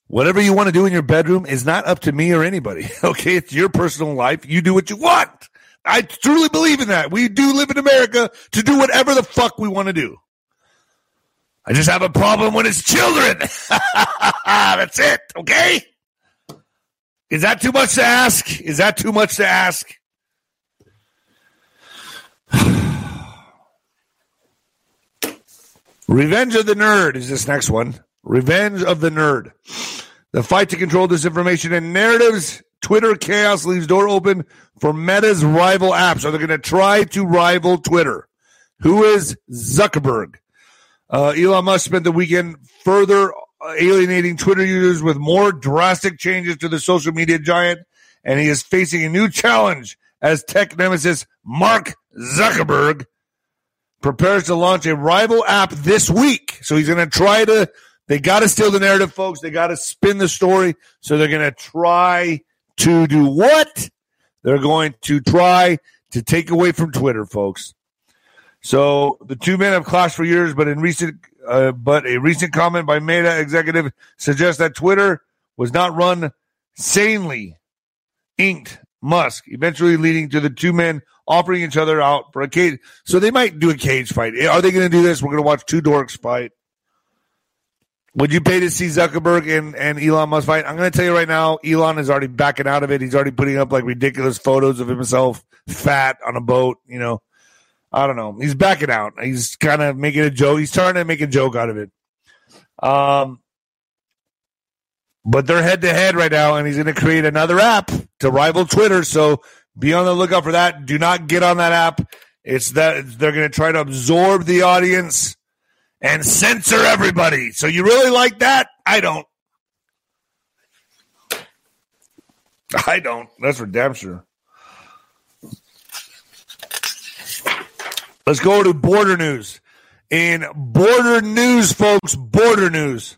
whatever you want to do in your bedroom is not up to me or anybody. [LAUGHS] Okay. It's your personal life. You do what you want. I truly believe in that. We do live in America to do whatever the fuck we want to do. I just have a problem when it's children. [LAUGHS] That's it. Okay. Is that too much to ask? Is that too much to ask? Revenge of the Nerd is this next one. Revenge of the Nerd. The fight to control disinformation and narratives. Twitter chaos leaves door open for Meta's rival apps. Are they going to try to rival Twitter? Who is Zuckerberg? Uh, Elon Musk spent the weekend further alienating Twitter users with more drastic changes to the social media giant, and he is facing a new challenge as tech nemesis Mark Zuckerberg prepares to launch a rival app this week. So he's going to try to, they got to steal the narrative, folks. They got to spin the story. So they're going to try to do what? They're going to try to take away from Twitter, folks. So the two men have clashed for years, but in recent, uh, but a recent comment by Meta executive suggests that Twitter was not run sanely. Inked Musk, eventually leading to the two men offering each other out for a cage. So they might do a cage fight. Are they going to do this? We're going to watch two dorks fight. Would you pay to see Zuckerberg and, and Elon Musk fight? I'm going to tell you right now, Elon is already backing out of it. He's already putting up like ridiculous photos of himself fat on a boat. You know, I don't know. He's backing out. He's kind of making a joke. He's trying to make a joke out of it. Um, but they're head to head right now, and he's going to create another app to rival Twitter. So be on the lookout for that. Do not get on that app. It's that they're going to try to absorb the audience and censor everybody. So you really like that? I don't. I don't. That's for damn sure. Let's go to border news. In border news, folks, border news.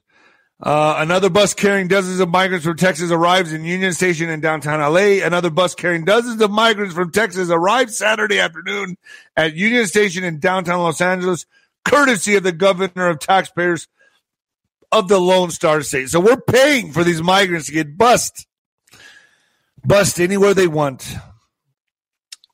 Uh, another bus carrying dozens of migrants from Texas arrives in Union Station in downtown LA. Another bus carrying dozens of migrants from Texas arrived Saturday afternoon at Union Station in downtown Los Angeles, courtesy of the governor of taxpayers of the Lone Star State. So we're paying for these migrants to get bust, bust anywhere they want.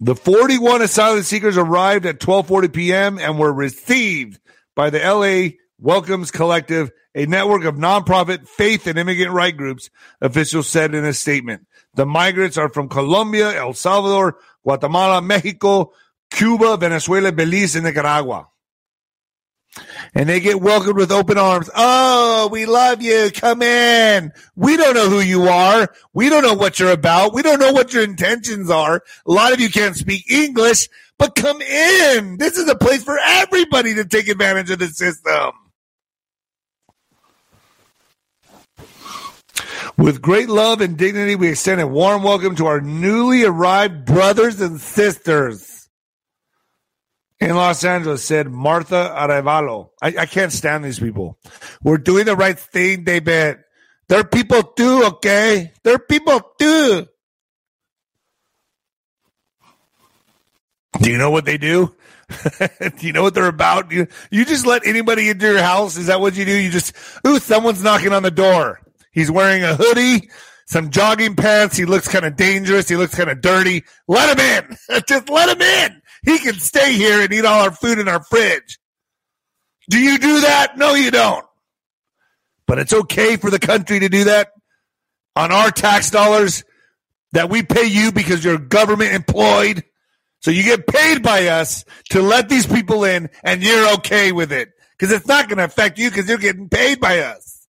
The 41 asylum seekers arrived at 12:40 p.m. and were received by the LA Welcomes Collective, a network of nonprofit faith and immigrant right groups, officials said in a statement. The migrants are from Colombia, El Salvador, Guatemala, Mexico, Cuba, Venezuela, Belize, and Nicaragua. And they get welcomed with open arms. Oh, we love you. Come in. We don't know who you are. We don't know what you're about. We don't know what your intentions are. A lot of you can't speak English, but come in. This is a place for everybody to take advantage of the system. With great love and dignity, we extend a warm welcome to our newly arrived brothers and sisters in Los Angeles, said Martha Arevalo. I, I can't stand these people. We're doing the right thing, David. They're people too, okay? They're people too. Do you know what they do? [LAUGHS] do you know what they're about? You, you just let anybody into your house? Is that what you do? You just, ooh, someone's knocking on the door. He's wearing a hoodie, some jogging pants. He looks kind of dangerous. He looks kind of dirty. Let him in. [LAUGHS] Just let him in. He can stay here and eat all our food in our fridge. Do you do that? No, you don't. But it's okay for the country to do that on our tax dollars that we pay you because you're government employed. So you get paid by us to let these people in, and you're okay with it because it's not going to affect you because you're getting paid by us.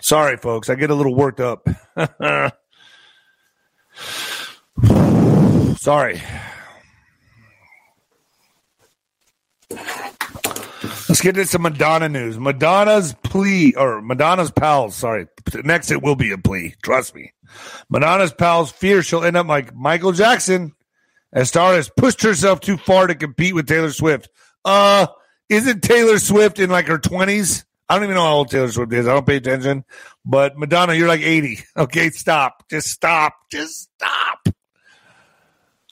Sorry, folks. I get a little worked up. [LAUGHS] Sorry. Let's get into some Madonna news. Madonna's plea, or Madonna's pals, sorry. Next, it will be a plea. Trust me. Madonna's pals fear she'll end up like Michael Jackson as Star has pushed herself too far to compete with Taylor Swift. Uh, isn't Taylor Swift in like her 20s? I don't even know how old Taylor Swift is. I don't pay attention. But Madonna, you're like 80. [LAUGHS] Okay, stop. Just stop. Just stop.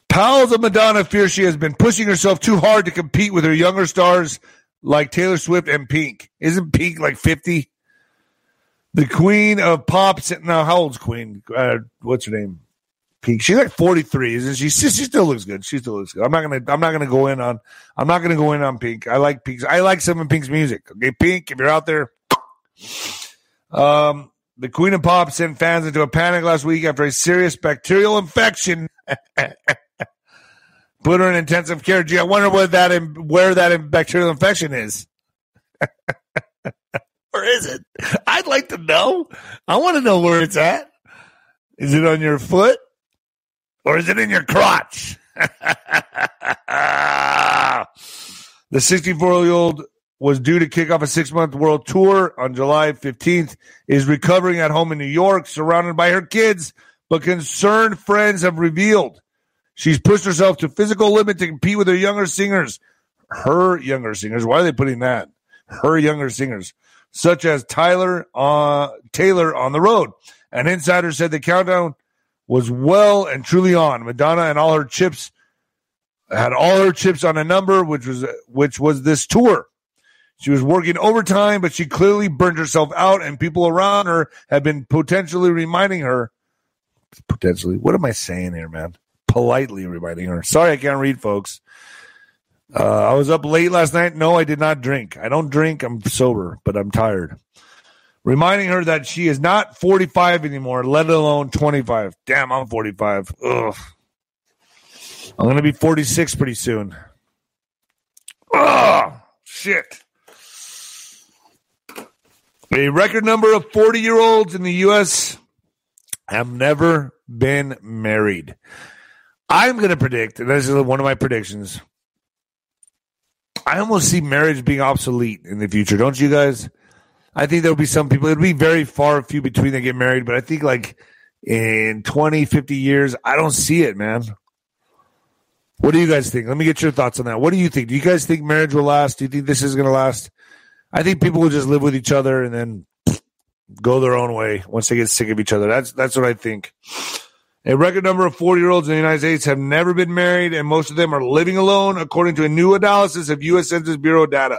Pals of Madonna fear she has been pushing herself too hard to compete with her younger stars like Taylor Swift and Pink. Isn't Pink like 50? The queen of pop. Now, how old's Queen? Uh, what's her name? Pink. She's like 43, isn't she? she? She still looks good. She still looks good. I'm not gonna. I'm not gonna go in on. I'm not gonna go in on Pink. I like Pink. I like some of Pink's music. Okay, Pink. If you're out there, um, the Queen of Pop sent fans into a panic last week after a serious bacterial infection. [LAUGHS] Put her in intensive care. Gee, I wonder where that where that bacterial infection is. [LAUGHS] or is it? I'd like to know. I want to know where it's at. Is it on your foot? Or is it in your crotch? [LAUGHS] the 64 year old was due to kick off a six month world tour on July 15th, is recovering at home in New York, surrounded by her kids, but concerned friends have revealed she's pushed herself to physical limit to compete with her younger singers. Her younger singers. Why are they putting that? Her younger singers, such as Tyler uh, Taylor on the road. An insider said the countdown was well and truly on. Madonna and all her chips had all her chips on a number, which was which was this tour. She was working overtime, but she clearly burned herself out, and people around her have been potentially reminding her. Potentially, what am I saying here, man? Politely reminding her. Sorry, I can't read, folks. Uh, I was up late last night. No, I did not drink. I don't drink. I'm sober, but I'm tired reminding her that she is not 45 anymore, let alone 25. Damn, I'm 45. Ugh. I'm going to be 46 pretty soon. Ugh, shit. A record number of 40 year olds in the U.S. have never been married. I'm going to predict, and this is one of my predictions. I almost see marriage being obsolete in the future, don't you guys? I think there'll be some people, it'll be very far few between that get married, but I think like in 20, 50 years, I don't see it, man. What do you guys think? Let me get your thoughts on that. What do you think? Do you guys think marriage will last? Do you think this is going to last? I think people will just live with each other and then go their own way once they get sick of each other. That's that's what I think. A record number of 40 year olds in the United States have never been married, and most of them are living alone, according to a new analysis of U.S. Census Bureau data.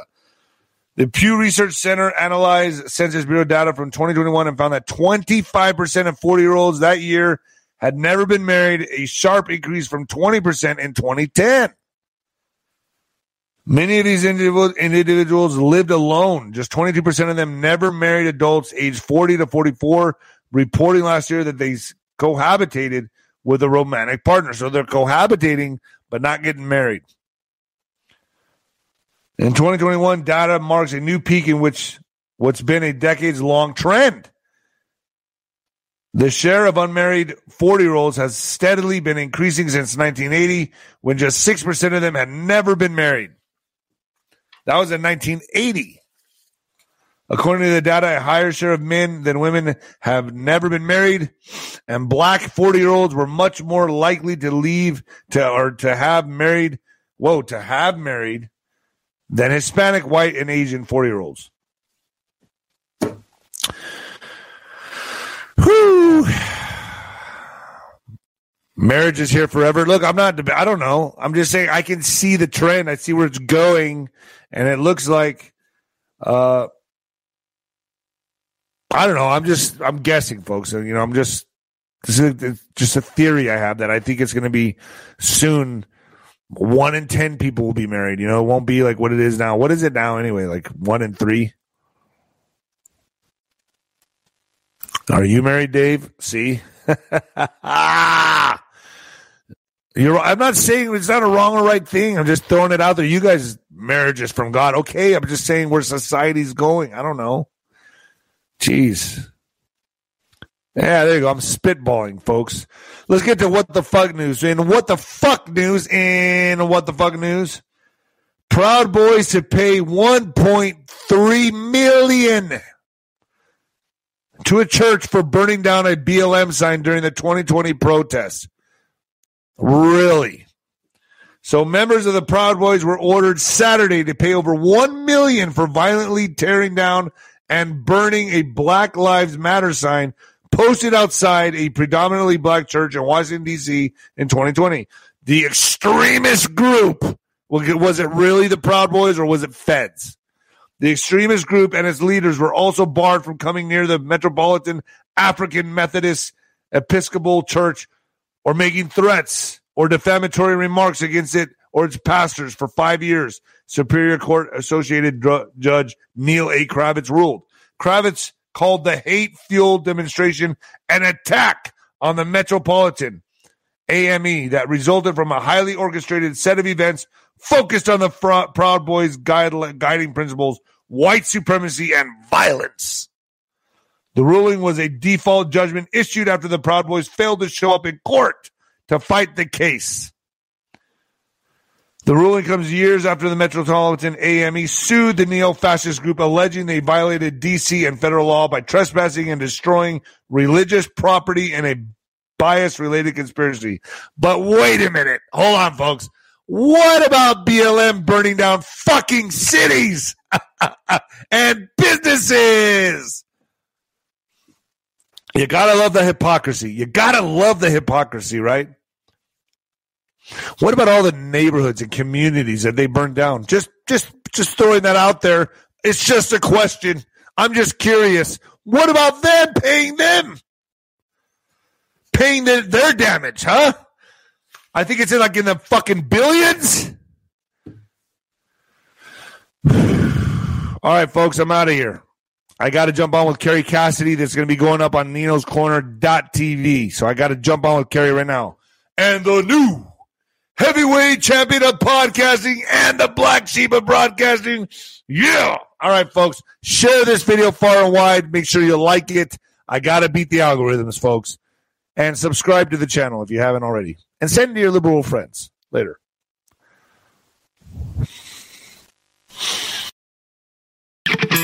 The Pew Research Center analyzed Census Bureau data from 2021 and found that 25% of 40 year olds that year had never been married, a sharp increase from 20% in 2010. Many of these individuals lived alone. Just 22% of them never married adults aged 40 to 44, reporting last year that they cohabitated with a romantic partner. So they're cohabitating, but not getting married. In 2021, data marks a new peak in which what's been a decades long trend. The share of unmarried 40 year olds has steadily been increasing since 1980, when just 6% of them had never been married. That was in 1980. According to the data, a higher share of men than women have never been married, and black 40 year olds were much more likely to leave to or to have married. Whoa, to have married than Hispanic, white, and Asian 40 year olds. Marriage is here forever. Look, I'm not, I don't know. I'm just saying I can see the trend. I see where it's going. And it looks like, uh, I don't know. I'm just, I'm guessing, folks. You know, I'm just, this is just a theory I have that I think it's going to be soon one in ten people will be married. You know, it won't be like what it is now. What is it now anyway? Like one in three. Are you married, Dave? See. [LAUGHS] You're. I'm not saying it's not a wrong or right thing. I'm just throwing it out there. You guys, marriage is from God. Okay, I'm just saying where society's going. I don't know. Jeez. Yeah, there you go. I'm spitballing, folks. Let's get to what the fuck news. In what the fuck news? In what the fuck news? Proud Boys to pay 1.3 million to a church for burning down a BLM sign during the 2020 protests. Really? So members of the Proud Boys were ordered Saturday to pay over 1 million for violently tearing down and burning a Black Lives Matter sign posted outside a predominantly black church in Washington D.C. in 2020. The extremist group was it really the Proud Boys or was it Feds? The extremist group and its leaders were also barred from coming near the Metropolitan African Methodist Episcopal Church or making threats or defamatory remarks against it or its pastors for five years. Superior Court Associated Dr- Judge Neal A. Kravitz ruled. Kravitz called the hate fueled demonstration an attack on the Metropolitan AME that resulted from a highly orchestrated set of events focused on the Proud Boys guide, guiding principles, white supremacy, and violence. The ruling was a default judgment issued after the Proud Boys failed to show up in court to fight the case. The ruling comes years after the Metropolitan AME sued the neo fascist group, alleging they violated DC and federal law by trespassing and destroying religious property in a bias related conspiracy. But wait a minute. Hold on, folks. What about BLM burning down fucking cities [LAUGHS] and businesses? You gotta love the hypocrisy. You gotta love the hypocrisy, right? What about all the neighborhoods and communities that they burned down? Just, just, just throwing that out there. It's just a question. I'm just curious. What about them paying them? Paying the, their damage, huh? I think it's in like in the fucking billions. [SIGHS] All right, folks, I'm out of here. I got to jump on with Kerry Cassidy. That's going to be going up on Nino's Corner.tv. So I got to jump on with Kerry right now. And the new heavyweight champion of podcasting and the black sheep of broadcasting. Yeah. All right, folks. Share this video far and wide. Make sure you like it. I got to beat the algorithms, folks. And subscribe to the channel if you haven't already. And send to your liberal friends. Later.